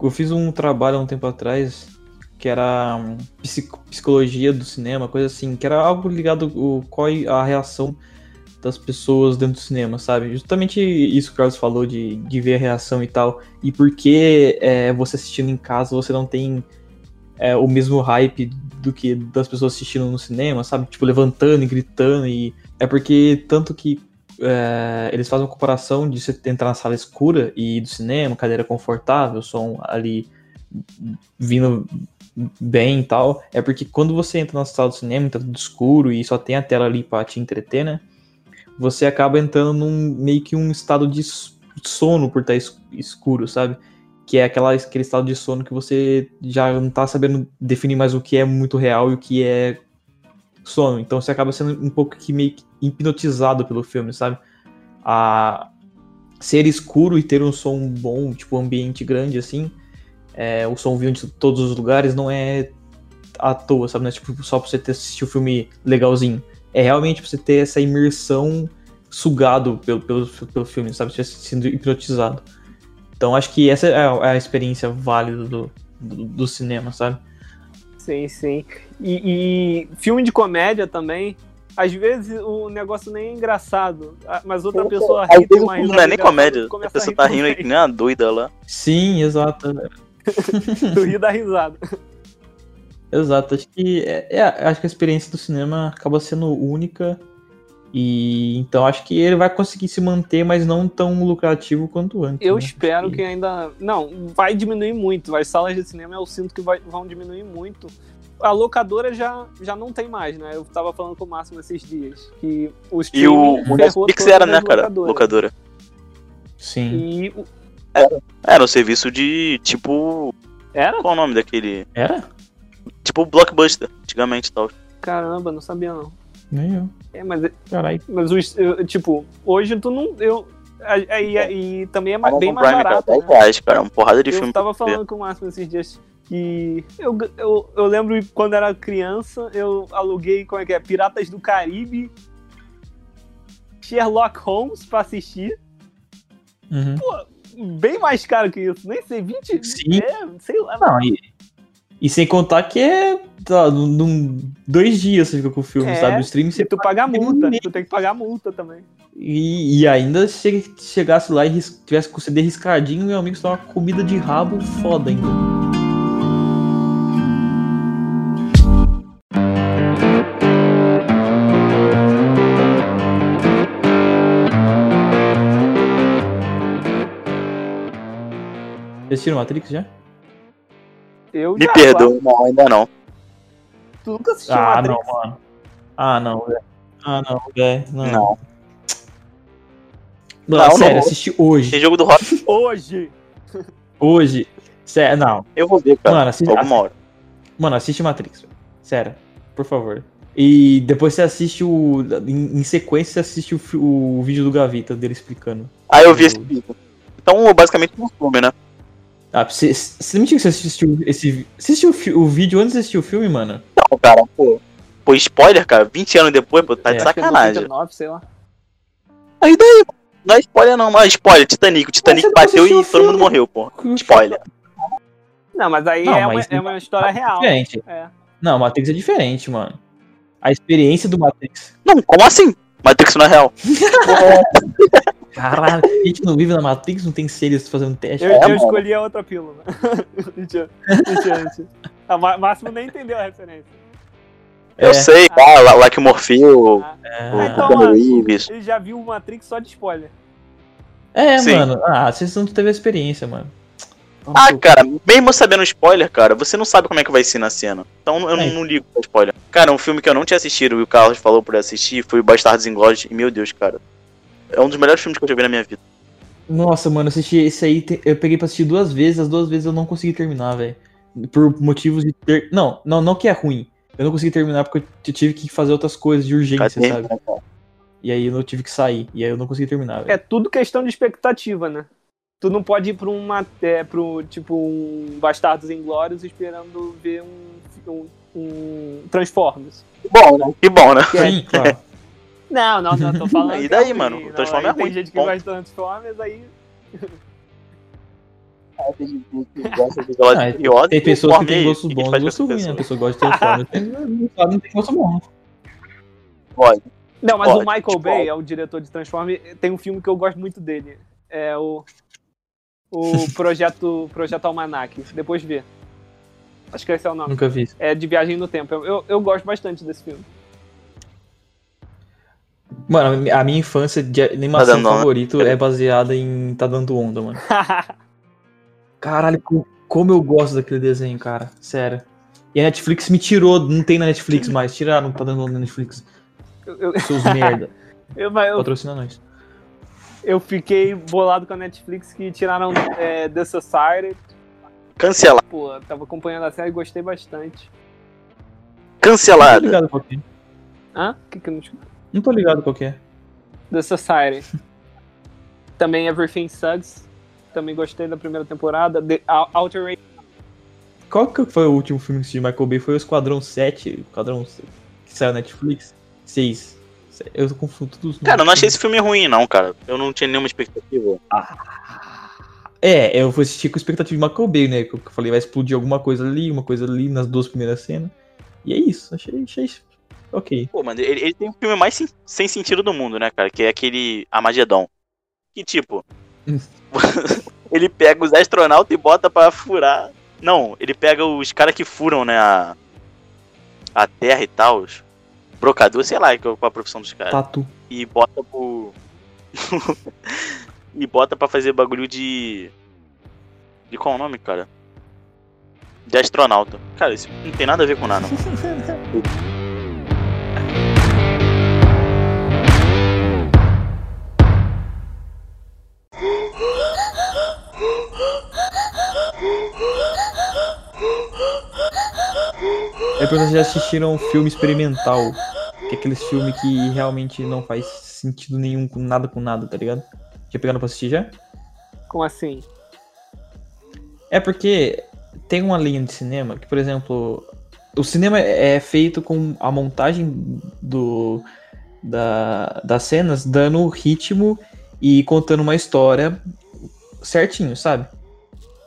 eu fiz um trabalho há um tempo atrás que era hum, psico- psicologia do cinema, coisa assim, que era algo ligado o qual a reação das pessoas dentro do cinema, sabe? Justamente isso que o Carlos falou de, de ver a reação e tal. E por que é, você assistindo em casa você não tem é, o mesmo hype do que das pessoas assistindo no cinema, sabe? Tipo, levantando e gritando. E é porque tanto que é, eles fazem uma comparação de você entrar na sala escura e do cinema, cadeira confortável, som ali vindo bem e tal. É porque quando você entra na sala do cinema, tá tudo escuro e só tem a tela ali pra te entreter, né? Você acaba entrando num meio que um estado de sono por estar es- escuro, sabe? Que é aquela, aquele estado de sono que você já não tá sabendo definir mais o que é muito real e o que é sono. Então você acaba sendo um pouco que meio que hipnotizado pelo filme, sabe? A ser escuro e ter um som bom, tipo, ambiente grande assim, é, o som vindo de todos os lugares não é à toa, sabe? Não é tipo só pra você ter assistido o filme legalzinho. É realmente você ter essa imersão sugado pelo, pelo, pelo filme, sabe? Você sendo hipnotizado. Então acho que essa é a, é a experiência válida do, do, do cinema, sabe? Sim, sim. E, e filme de comédia também, às vezes o negócio nem é engraçado, a- mas outra Pô, pessoa Às ri, tem vezes uma o filme risada não é nem comédia. A pessoa rir tá rindo aí que nem uma doida lá. Sim, exato. Tu ri da risada. Exato. Acho que, é, é, acho que a experiência do cinema acaba sendo única. E então acho que ele vai conseguir se manter, mas não tão lucrativo quanto antes. Eu né? espero Acho que ainda. Não, vai diminuir muito. As salas de cinema eu sinto que vai- vão diminuir muito. A locadora já, já não tem mais, né? Eu tava falando com o Máximo esses dias. Que o E o, ferrou Netflix era, né, cara? locadoras. Locadora. Sim. E. o- Era um serviço de tipo. Era? Qual o nome daquele? Era? Tipo Blockbuster, antigamente e tal. Caramba, não sabia não. Nem eu. É, mas, Caralho. mas os, eu, tipo, hoje tu não. Eu, aí e, também é mais, Amazon bem mais Prime, cara, barato. 10 Né? reais, cara. Uma porrada de Eu filme. tava pra ver. falando com o Máximo esses dias que eu, eu, eu lembro quando era criança, eu aluguei, como é que é? Piratas do Caribe, Sherlock Holmes pra assistir. Uhum. Bem mais caro que isso, nem sei, 20. Sim. É, sei lá. Não, e, e sem contar que é. Tá, num, num- dois dias você fica com o filme, É, sabe? O streaming Se você. tu pagar tem um multa, tu tem que pagar multa também. E, e ainda se chegasse lá e ris- tivesse com o CD riscadinho, meu amigo, só uma comida de rabo foda ainda. Vocês assistiram Matrix já? Eu Me já, perdoa, não, ainda não. Tu nunca assistiu Ah, Matrix? não, mano. Ah, não, velho. Ah, não, velho. Não. Não. Não, Não, sério, não. assisti hoje. Tem jogo do Rock, Hoje! Hoje. Sério, não. eu vou ver, cara. Mano, assiste, Alguma hora. Mano, assiste Matrix. velho. Sério, por favor. E depois você assiste o. Em, em sequência, você assiste o, o vídeo do Gavita dele explicando. Ah, eu vi esse vídeo. Então, basicamente, um filme, né? Ah, você, você mentiu que você assistiu esse. Você assistiu o, o vídeo antes de assistir o filme, mano? Não, cara, pô. Pô, spoiler, cara, 20 anos depois, pô, tá É. de é sacanagem. 99, sei lá. Aí daí, não é spoiler não, mas spoiler, Titanic. O Titanic não bateu e todo mundo filme. morreu, pô. Spoiler. Não, mas aí Não, é, mas uma, é uma história real. Diferente. É. Não, Matrix é diferente, mano. A experiência do Matrix. Não, como assim? Matrix não é real. Caralho, a gente não vive na Matrix, não tem seres fazendo teste. Eu, É, eu mano. escolhi a outra pílula. mentira, mentira, mentira. A Ma- Máximo nem entendeu a referência. Eu É. sei, ah, lá, lá que o Morfeu, É, o Ah, então, Reeves. Ele já viu o Matrix só de spoiler. É, Sim. mano. Ah, vocês não teve a experiência, mano. Ah, cara, mesmo sabendo spoiler, cara, você não sabe como é que vai ser na cena. Então eu não, É. não ligo pra spoiler. Cara, um filme que eu não tinha assistido e o Carlos falou por assistir foi o Bastardos Inglórios. E meu Deus, cara. É um dos melhores filmes que eu já vi na minha vida. Nossa, mano, eu assisti esse aí, eu peguei pra assistir duas vezes, as duas vezes eu não consegui terminar, velho. Por motivos de ter. Não, não, não que é ruim. Eu não consegui terminar porque eu tive que fazer outras coisas de urgência, Cara, sabe? E aí eu tive que sair. E aí eu não consegui terminar, velho. É tudo questão de expectativa, né? Tu não pode ir pra uma. É, pro, tipo, um Bastardos Inglórios esperando ver um, um, um Transformers. Que bom, né? Que bom, né? Sim, claro. Não, não, não, tô falando. E daí, é ruim, mano? não. Transformers Aí é ruim, Tem gente que ponto. gosta de Transformers, aí. Ah, Episódio curioso, Tem pessoas que têm o gente bons e essa ruins, né? A pessoa? gosta de Transformers, tem- não não tem gosto bom. Pode. Não, mas Pode, o Michael tipo, Bay é o diretor de Transformers. Tem um filme que eu gosto muito dele. É o. O Projeto, Projeto Almanac. Depois vê. Acho que esse é o nome. Nunca vi. É de viagem no tempo. Eu, eu, eu gosto bastante desse filme. Mano, a minha infância de animação onda. favorito é baseada em Tá Dando Onda, mano. Caralho, co- como eu gosto daquele desenho, cara. Sério. E a Netflix me tirou, não tem na Netflix mais. Tiraram, tá dando onda na Netflix. eu, eu, Seus merda. eu, mas eu, Patrocina nós. eu fiquei bolado com a Netflix que tiraram é, The Society. Cancelado. Pô, tava acompanhando a série e gostei bastante. Cancelado. é. Hã? O que que eu não escuto? Não tô ligado qual que é. The Society. Também Everything Sucks. Também gostei da primeira temporada. The Ray. Qual que foi o último filme de Michael Bay? Foi o Esquadrão 7, o Esquadrão que saiu na Netflix? 6. Eu confundo tudo os Cara, eu não nomes. achei esse filme ruim, não, cara. Eu não tinha nenhuma expectativa. É, eu fui assistir com expectativa de Michael Bay, né? Que eu falei, vai explodir alguma coisa ali, uma coisa ali nas duas primeiras cenas. E é isso, achei, achei ok. Pô, mano, ele, ele tem o filme mais sem, sem sentido do mundo, né, cara? Que é aquele Armagedon. Que tipo. Ele pega os astronautas e bota pra furar. Não, ele pega os caras que furam, né, a, a Terra e tal. Os brocador, sei lá qual qual a profissão dos caras. Tatu. E bota pro. e bota pra fazer bagulho de. De qual o nome, cara? De astronauta. Cara, isso não tem nada a ver com nada. É porque vocês já assistiram um filme experimental. Que é aqueles filmes que realmente não faz sentido nenhum com nada com nada, tá ligado? Já pegaram pra assistir já? Como assim? É porque tem uma linha de cinema que, por exemplo, o cinema é feito com a montagem do, da, das cenas dando ritmo e contando uma história certinho, sabe?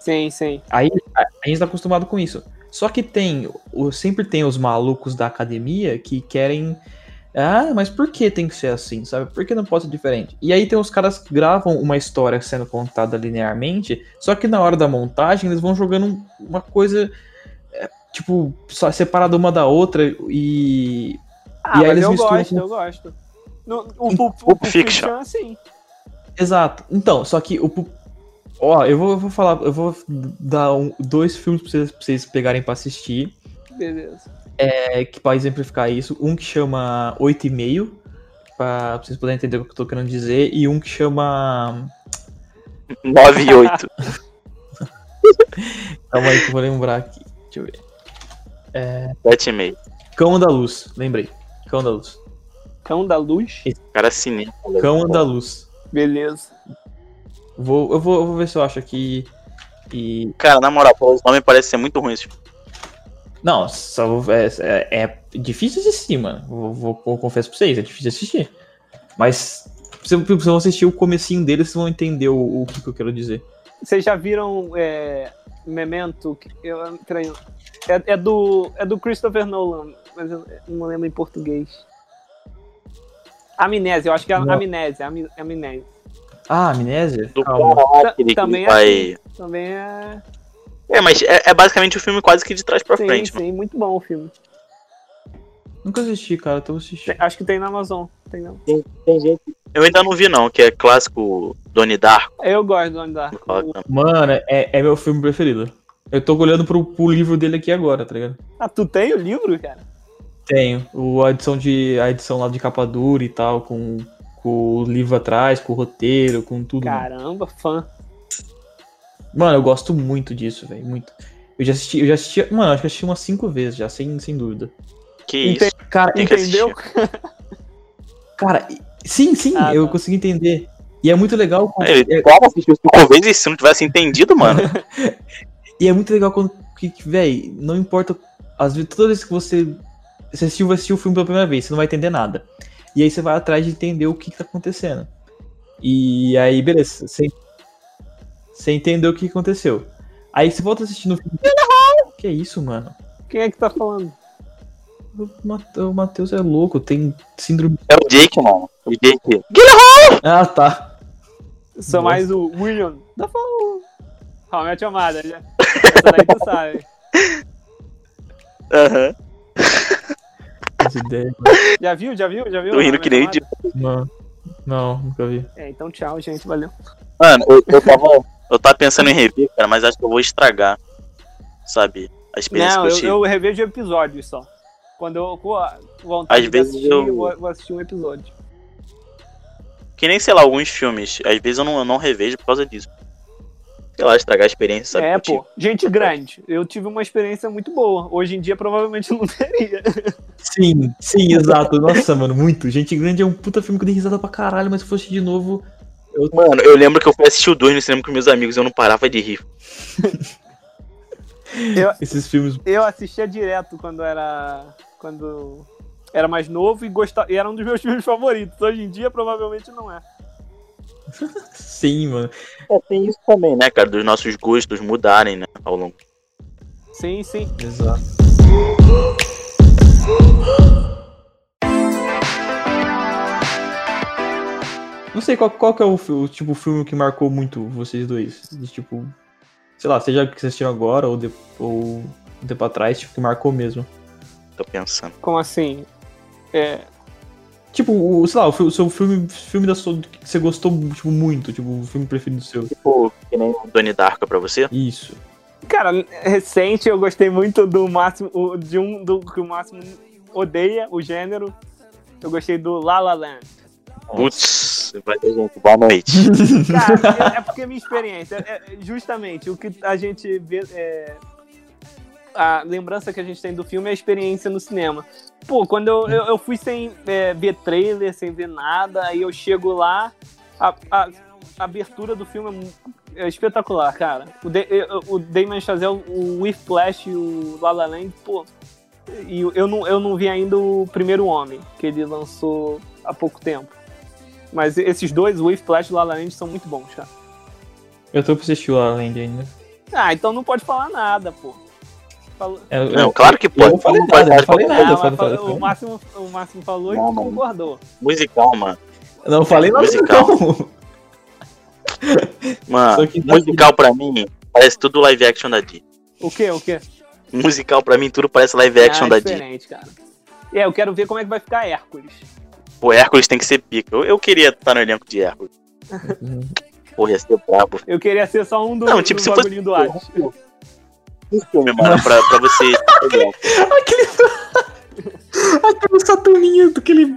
Sim, sim. Aí a, gente tá acostumado com isso. Só que tem, o, sempre tem os malucos da academia que querem. Ah, mas por que tem que ser assim, sabe? Por que não pode ser diferente? E aí tem os caras que gravam uma história sendo contada linearmente, só que na hora da montagem eles vão jogando uma coisa, é, tipo, só separada uma da outra e. Ah, E aí mas eles eu misturam gosto, com- eu gosto. No, o Pulp, o Pulp Pulp Fiction. Fiction é assim. Exato. Então, só que o. pu- Ó, eu vou, eu vou falar, eu vou dar um- dois filmes pra vocês, pra vocês pegarem pra assistir. Beleza. é, que para exemplificar isso, um que chama 8,5, para vocês poderem entender o que eu tô querendo dizer, e um que chama. 9 e 8. Calma aí que eu vou lembrar aqui. Deixa eu ver. 7 e meio. Cão da Luz, lembrei. Cão da Luz. Cão da Luz. Cara cinema. Cão da Luz. Beleza. Vou, eu, vou, eu vou ver se eu acho aqui. E. Cara, na moral, os nomes parecem ser muito ruins. Não, só, é, é, é difícil assistir, mano. Vou, vou, vou confesso pra vocês, é difícil assistir. Mas se vocês vão assistir o comecinho dele, vocês vão entender o, o que, que eu quero dizer. Vocês já viram é, Memento? Eu, peraí. É, é do, é do Christopher Nolan, mas eu não lembro em português. Amnésia, eu acho que é Não. Amnésia, Ami- Amnésia. Ah, amnésia? Do Calma. que também é vai. assim. Também é. É, mas é, é basicamente o filme quase que de trás pra Sim, frente, mano. sim, muito bom o filme. Nunca assisti, cara, vou assistir. Acho que tem na Amazon. Tem não. Tem gente. Eu ainda não vi, não, que é clássico Donnie Darko. Eu gosto do Andar. Mano, é, é meu filme preferido. Eu tô olhando pro, pro livro dele aqui agora, tá ligado? Ah, tu tem o livro, cara? Tenho. O, a, edição de, a edição lá de capa dura e tal, com, com o livro atrás, com o roteiro, com tudo. mano. Caramba, fã. Mano, eu gosto muito disso, velho. Muito. Eu já assisti, eu já assisti. Mano, acho que eu assisti umas cinco vezes já, sem, sem dúvida. Que Entendi. isso. Cara, Tem que Entendeu? cara, sim, sim, Ah, eu tá. consegui entender. E é muito legal quando, Ele, é- como assistiu cinco vezes se não tivesse entendido, mano? E é muito legal quando, que, que, véi, não importa. Às vezes, toda vez que você. Você assistiu, vai assistir o filme pela primeira vez, você não vai entender nada. E aí você vai atrás de entender o que, que tá acontecendo. E aí, beleza, você, você entendeu o que aconteceu. Aí você volta assistindo o filme. Que é isso, mano? Quem é que tá falando? O Matheus é louco, tem síndrome. É o Jake, mano. O Jake. Ah, tá. Sou Nossa. mais o William. Da Fall. How I Met Your Mother, já. Essa daí tu sabe. Aham. Já viu? Já viu? Já viu? Tô rindo que nem idiota. Não, não, nunca vi. É, então tchau, gente. Valeu. Mano, eu, eu tava. Eu tava pensando em rever, cara, mas acho que eu vou estragar. Sabe? A experiência Não, que eu eu, tive. eu revejo episódios só. Quando eu com vontade Às de vezes assistir, eu- eu vou, vou assistir um episódio. Que nem, sei lá, alguns filmes. Às vezes eu não, eu não revejo por causa disso. Sei lá, estragar a experiência, sabe? é, eu pô. Gente grande. Eu tive uma experiência muito boa. Hoje em dia provavelmente não teria. Sim, sim, exato. Nossa, mano, muito. Gente Grande é um puta filme que eu dei risada pra caralho, mas se fosse de novo. tive. Mano, eu lembro que eu fui assistir o 2 no cinema com meus amigos e eu não parava de rir. Esses filmes. Eu assistia direto quando era. Quando era mais novo e gostava. E era um dos meus filmes favoritos. Hoje em dia provavelmente não é. Sim, mano. É, tem isso também, né, cara? Dos nossos gostos mudarem, né, ao longo. Sim, sim. Exato. Não sei qual, qual que é o, o tipo filme que marcou muito vocês dois. De, tipo, sei lá, seja que vocês assistiram agora ou, de, ou um tempo atrás, tipo, que marcou mesmo. Tô pensando. Como assim? É, Tipo, o, sei lá, o, seu filme, filme da sua, que você gostou tipo, muito, tipo, o filme preferido seu. Tipo, que nem o Donnie Darko pra você. Isso. Cara, recente eu gostei muito do máximo, o- de um do que o máximo odeia o gênero. Eu gostei do La La Land. Putz, vai ter gente. Boa noite. Cara, é, é porque é minha experiência. É, é justamente o que a gente vê. é, a lembrança que a gente tem do filme é a experiência no cinema. Pô, quando eu, eu, eu fui sem é, ver trailer, sem ver nada, aí eu chego lá, a, a- a abertura do filme é é, espetacular, cara. O, De, o Damon Chazelle, o Whiplash e o La La Land, pô. E eu não, eu não vi ainda o Primeiro Homem, que ele lançou há pouco tempo. Mas esses dois, o Whiplash e o La La Land, são muito bons, cara. Eu tô pra assistir o La La Land ainda. Ah, então não pode falar nada, pô. Falou... É, eu- Não, claro que Eu pode. não falei Não nada, eu não falei nada. Não, eu falei- mas falei- falou- o, Máximo, o Máximo falou Não, e mano. concordou. Musical, mano. Não falei nada Musical. não. Mano, que tá musical pra mim parece tudo live action da Disney. O quê? O quê? Musical pra mim tudo parece live action ah, da Disney. diferente, cara. É, eu quero ver como é que vai ficar Hércules. Pô, Hércules tem que ser pica. Eu, eu queria estar no elenco de Hércules. Porra, ia ser brabo. Eu queria ser só um do, Não, tipo, do se fosse- do Hades. Filme, mano, pra, pra você. Aquele. Aquele Saturninho, aquele.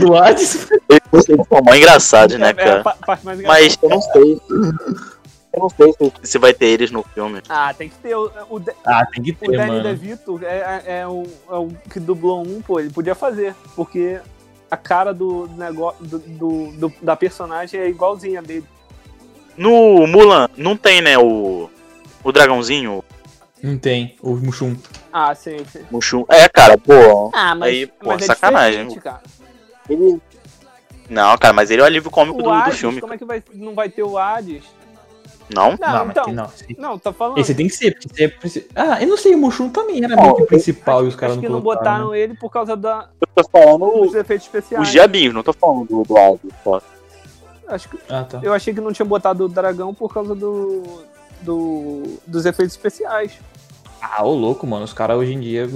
do Hades. Eles são mó engraçados, né, É, é cara? Mas eu não sei. Eu não sei se, se vai ter eles no filme. Ah, tem que ter. O, o, De- Ah, tem que o ter, Danny mano. DeVito é, é, é o, é o que dublou um, pô, ele podia fazer. Porque a cara do negócio do, do- do- da personagem é igualzinha dele. No Mulan, não tem, né, o. O dragãozinho, Não tem, o Mushum. Ah, sim, sim. o Mushu. É, cara, pô. Ah, mas, Aí, pô, mas é sacanagem. Ele. Não, cara, mas ele é o alívio cômico O do, do Hades, filme. como é que vai, não vai ter o Hades? Não? Não, mas então. tem- não, esse- Não, tá falando. Esse tem que ser, porque é Ah, eu não sei, o Mushum também era Não, meio que principal e os caras Acho não que não colocaram. botaram né? ele por causa da, Eu tô falando dos efeitos os especiais. diabinhos, não tô falando do, do só. Acho que, Ah, tá. eu achei que não tinha botado o dragão por causa do, do dos efeitos especiais. Ah, ô louco, mano. Os caras hoje em dia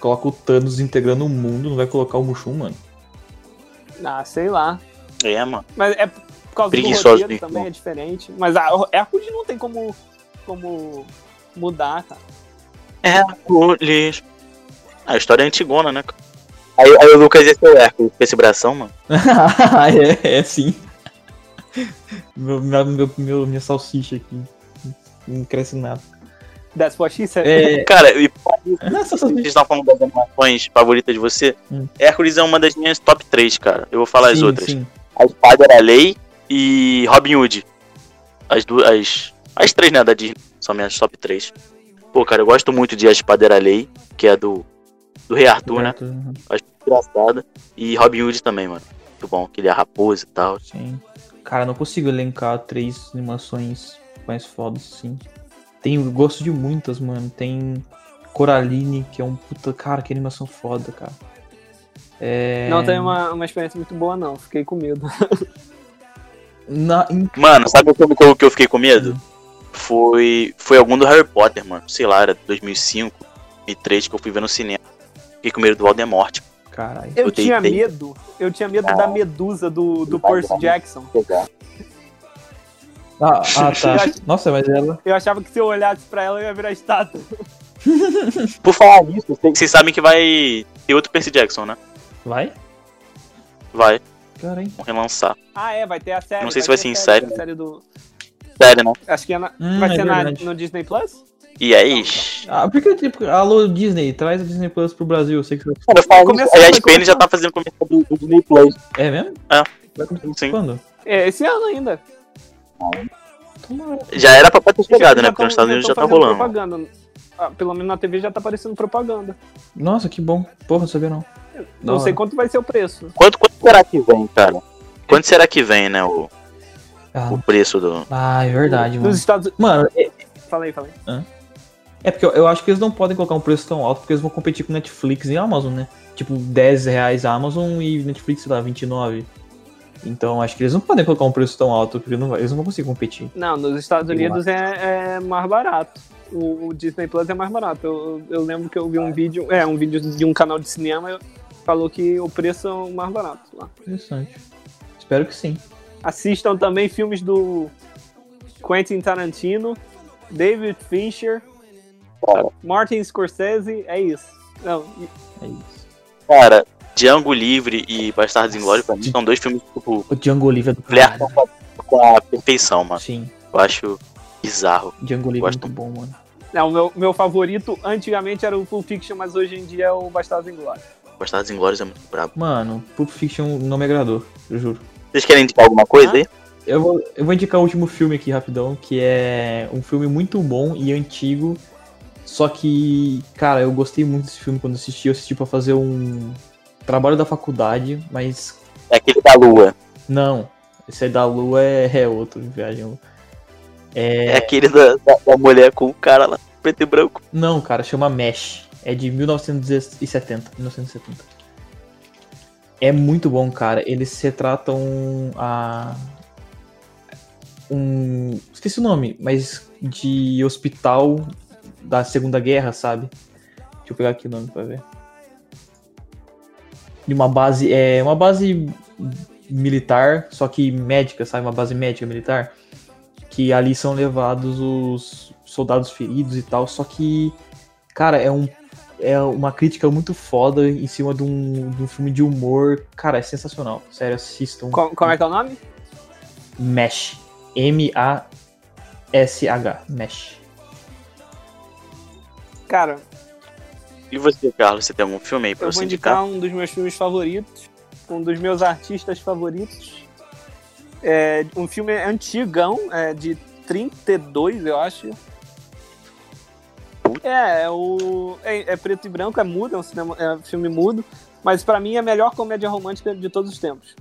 colocam o Thanos integrando o mundo, não vai colocar o Mushum, mano. Ah, sei lá. É, mano. Mas é por causa Preguiçoso, do roteiro também, é diferente. Mas a Hércules não tem como, como mudar, cara. Hércules. Ah, a história é antigona, né? Aí, aí o Lucas ia ser o Hércules com esse bração, mano. é, é sim. Meu, meu- meu- minha salsicha aqui. Não cresce nada. That's what she said. É. Cara, e Não, essa vocês estão falando das animações favoritas de você? Hum. Hércules é uma das minhas top 3, cara. Eu vou falar as Sim, outras. sim. A Espada era Lei e Robin Hood. As duas. As, as três, né, da Disney. São minhas top 3. Pô, cara, eu gosto muito de A Espada era Lei, que é do. Do Rei Arthur, né? Uhum, Acho engraçada. E Robin Hood também, mano. Muito bom, que ele é raposa e tal. Sim. Cara, eu não consigo elencar três animações mais fodas, assim. Tem gosto de muitas, mano. Tem Coraline, que é um puta. Cara, que animação foda, cara. É... Não tem uma, uma experiência muito boa, não. Fiquei com medo. Na, Mano, sabe o filme que eu, que eu fiquei com medo? Foi. Foi algum do Harry Potter, mano. Sei lá, era 2005, 2003 que eu fui ver no cinema. Fiquei com medo do Voldemort. Caralho. Eu Eu tinha deitei. medo. Eu tinha medo da medusa do, do Percy. Jackson. Ah, ah, tá. Nossa, mas ela. Eu achava que se eu olhasse pra ela, eu ia virar estátua. Por falar nisso, vocês vocês sabem que vai ter outro Percy Jackson, né? Vai? Vai, Caralho. vão relançar. Ah, é, vai ter a série. Não sei se vai ser em série. série do... Sério, né? Acho que é na... Hum, vai é ser na, no Disney Plus? E aí. Ah, por que, tipo, alô, Disney, traz a Disney Plus pro Brasil, eu sei que você... Cara, eu falo a vai SPN já tá fazendo comercial do, do Disney Plus. É mesmo? É. Vai começar Sim. quando? É, esse ano ainda. Já era pra ter chegado, né? Já Porque nos Estados Unidos já tá rolando. Propaganda. Ah, pelo menos na TV já tá aparecendo propaganda. Nossa, que bom. Porra, não sabia não. Não sei quanto vai ser o preço. Quanto, quanto será que vem, cara? Quanto será que vem, né? O, Ah, o preço do. ah, é verdade, mano. Nos Estados Mano, é, Falei, falei. é porque eu, eu acho que eles não podem colocar um preço tão alto porque eles vão competir com Netflix e Amazon, né? Tipo, 10 reais Amazon e Netflix, sei lá, 29. Então acho que eles não podem colocar um preço tão alto, porque não vai- eles não vão conseguir competir. Não, nos Estados Unidos é, é mais barato. O, o Disney Plus é mais barato. Eu, eu lembro que eu vi um vídeo, é, um vídeo de um canal de cinema falou que o preço é o mais barato lá. Interessante. Espero que sim. Assistam também filmes do Quentin Tarantino, David Fincher, Martin Scorsese, é isso. Não, e- É isso. cara, Django Livre e Bastardos Inglórios, pra mim, são dois filmes tipo, O Django Livre é do flertam caralho. com a- com a perfeição, mano. Sim, Eu acho bizarro. Django Livre é muito bom, mano. não, o meu, meu favorito antigamente era o Pulp Fiction, mas hoje em dia é o Bastardos Inglórios. Bastardos Inglórios é muito brabo. Mano, Pulp Fiction não me agradou, eu juro. Vocês querem indicar alguma coisa Ah? aí? Eu vou, eu vou indicar o último filme aqui rapidão, que é um filme muito bom e antigo. Só que, cara, eu gostei muito desse filme quando assisti. Eu assisti pra fazer um trabalho da faculdade, mas É aquele da Lua. não. Esse aí da Lua é, é outro, viagem. É, É, aquele da, da, da mulher com o cara lá, preto e branco. não, cara, chama Mesh. É de 1970. 1970. É muito bom, cara. Eles se retratam a. Um. Esqueci o nome, mas de hospital da Segunda Guerra, sabe? Deixa eu pegar aqui o nome pra ver. De uma base. É uma base militar, só que médica, sabe? Uma base médica militar. Que ali são levados os soldados feridos e tal. Só que, cara, é um é uma crítica muito foda em cima de um, de um filme de humor. Cara, é sensacional. Sério, assistam. Co- Como é que é o nome? Mesh. M-A-S-H. Mesh. Cara, E você, Carlos, você tem algum filme aí pra eu você vou indicar? indicar um dos meus filmes favoritos, um dos meus artistas favoritos. É um filme antigão, é de 32, eu acho. É, é, o, é, é preto e branco, é mudo, é um, cinema, é um filme mudo, mas pra mim é a melhor comédia romântica de todos os tempos.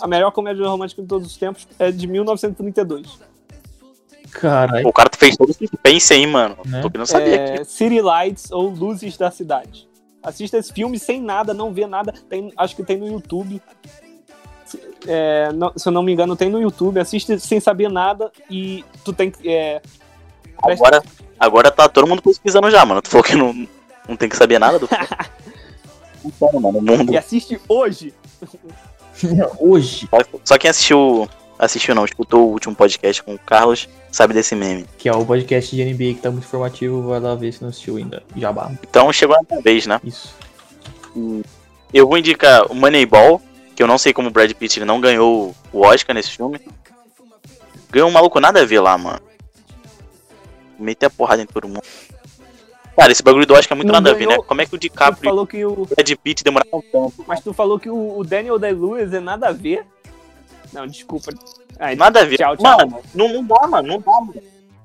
A melhor comédia romântica de todos os tempos é de 1932. Caralho. O cara fez todo esse suspense aí, mano. Né? Tô querendo saber É, aqui. City Lights ou Luzes da Cidade. Assista esse filme sem nada, não vê nada. Tem, acho que tem no YouTube. Se- é, não- se eu não me engano, tem no YouTube. Assiste sem saber nada e tu tem que. é, presta- Agora, agora tá todo mundo pesquisando já, mano. Tu falou que não, não tem que saber nada do filme. Então, mano, o mundo. e assiste hoje. Hoje, Só quem assistiu. Assistiu não, escutou o último podcast com o Carlos, sabe desse meme. que é o podcast de NBA que tá muito informativo, vai lá ver se não assistiu ainda. Jabá. Então chegou a minha vez, né? Isso. Eu vou indicar o Moneyball, que eu não sei como o Brad Pitt ele não ganhou o Oscar nesse filme. Ganhou um maluco nada a ver lá, mano. Meter a porrada em todo mundo. Cara, esse bagulho do Oscar é muito Não nada a ver, né? ganhou- Como é que o Tu DiCaprio e falou que o, Brad Pitt demoraram tanto? mas tu falou que o, o Daniel Day-Lewis é nada a ver. Não, desculpa. Ai, Nada a ver. Tchau, tchau. Mano, não, não dá, mano, não dá, mano.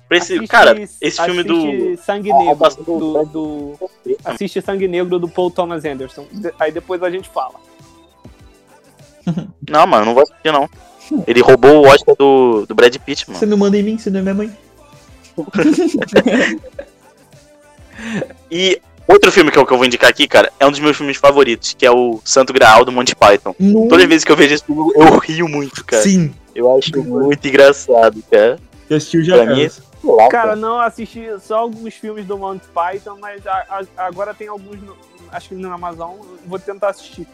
Pra esse, assiste- cara, esse filme do. assiste Sangue Negro. do- do- do, assiste Sangue Negro do Paul Thomas Anderson. De- Aí depois a gente fala. Não, mano, não vou assistir, não. Ele roubou o Oscar do, do Brad Pitt, mano. Você não manda em mim, você não é minha mãe. E outro filme que eu, que eu vou indicar aqui, cara, é um dos meus filmes favoritos, que é o Santo Graal do Monty Python. Todas as vezes que eu vejo esse filme, eu rio muito, cara. Sim. Eu acho muito engraçado, cara. Eu assisti o já. Pra mim. Sei lá, Cara, não assisti só alguns filmes do Monty Python, mas a- a- agora tem alguns, no- acho que no Amazon, vou tentar assistir.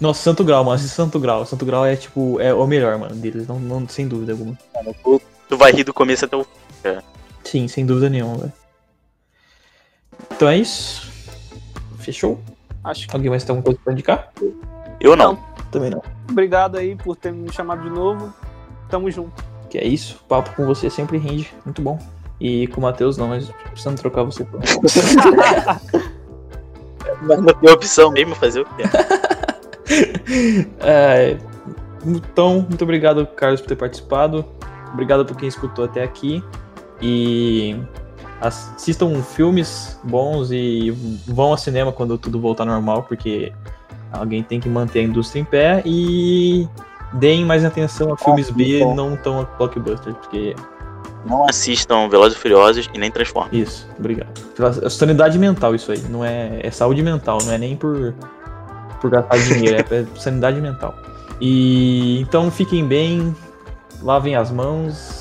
Nossa, Santo Grau, mano. Assiste Santo Grau. Santo Grau é tipo, é o melhor, mano, deles, não, não, sem dúvida alguma. mano, tu, tu vai rir do começo até o Sim, sem dúvida nenhuma, velho. Então é isso. Fechou? Acho que. Alguém mais tem alguma coisa pra indicar? Eu não. Também não. Obrigado aí por ter me chamado de novo. Tamo junto. Que é isso. Papo com você sempre rende. Muito bom. E com o Matheus não, mas precisando trocar você por. Mas não tem opção mesmo fazer o quê? É, então, muito obrigado, Carlos, por ter participado. Obrigado por quem escutou até aqui. E assistam filmes bons e vão ao cinema quando tudo voltar normal, porque alguém tem que manter a indústria em pé. E deem mais atenção a filmes B, então. não tão a blockbusters, porque Não assistam Velozes e Furiosos e nem Transformers. Isso, obrigado. É sanidade mental isso aí, não é, é saúde mental, não é nem por, por gastar dinheiro, é, é sanidade mental. E então fiquem bem, lavem as mãos,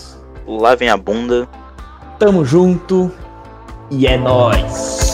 Lavem a bunda. Tamo junto e é nóis!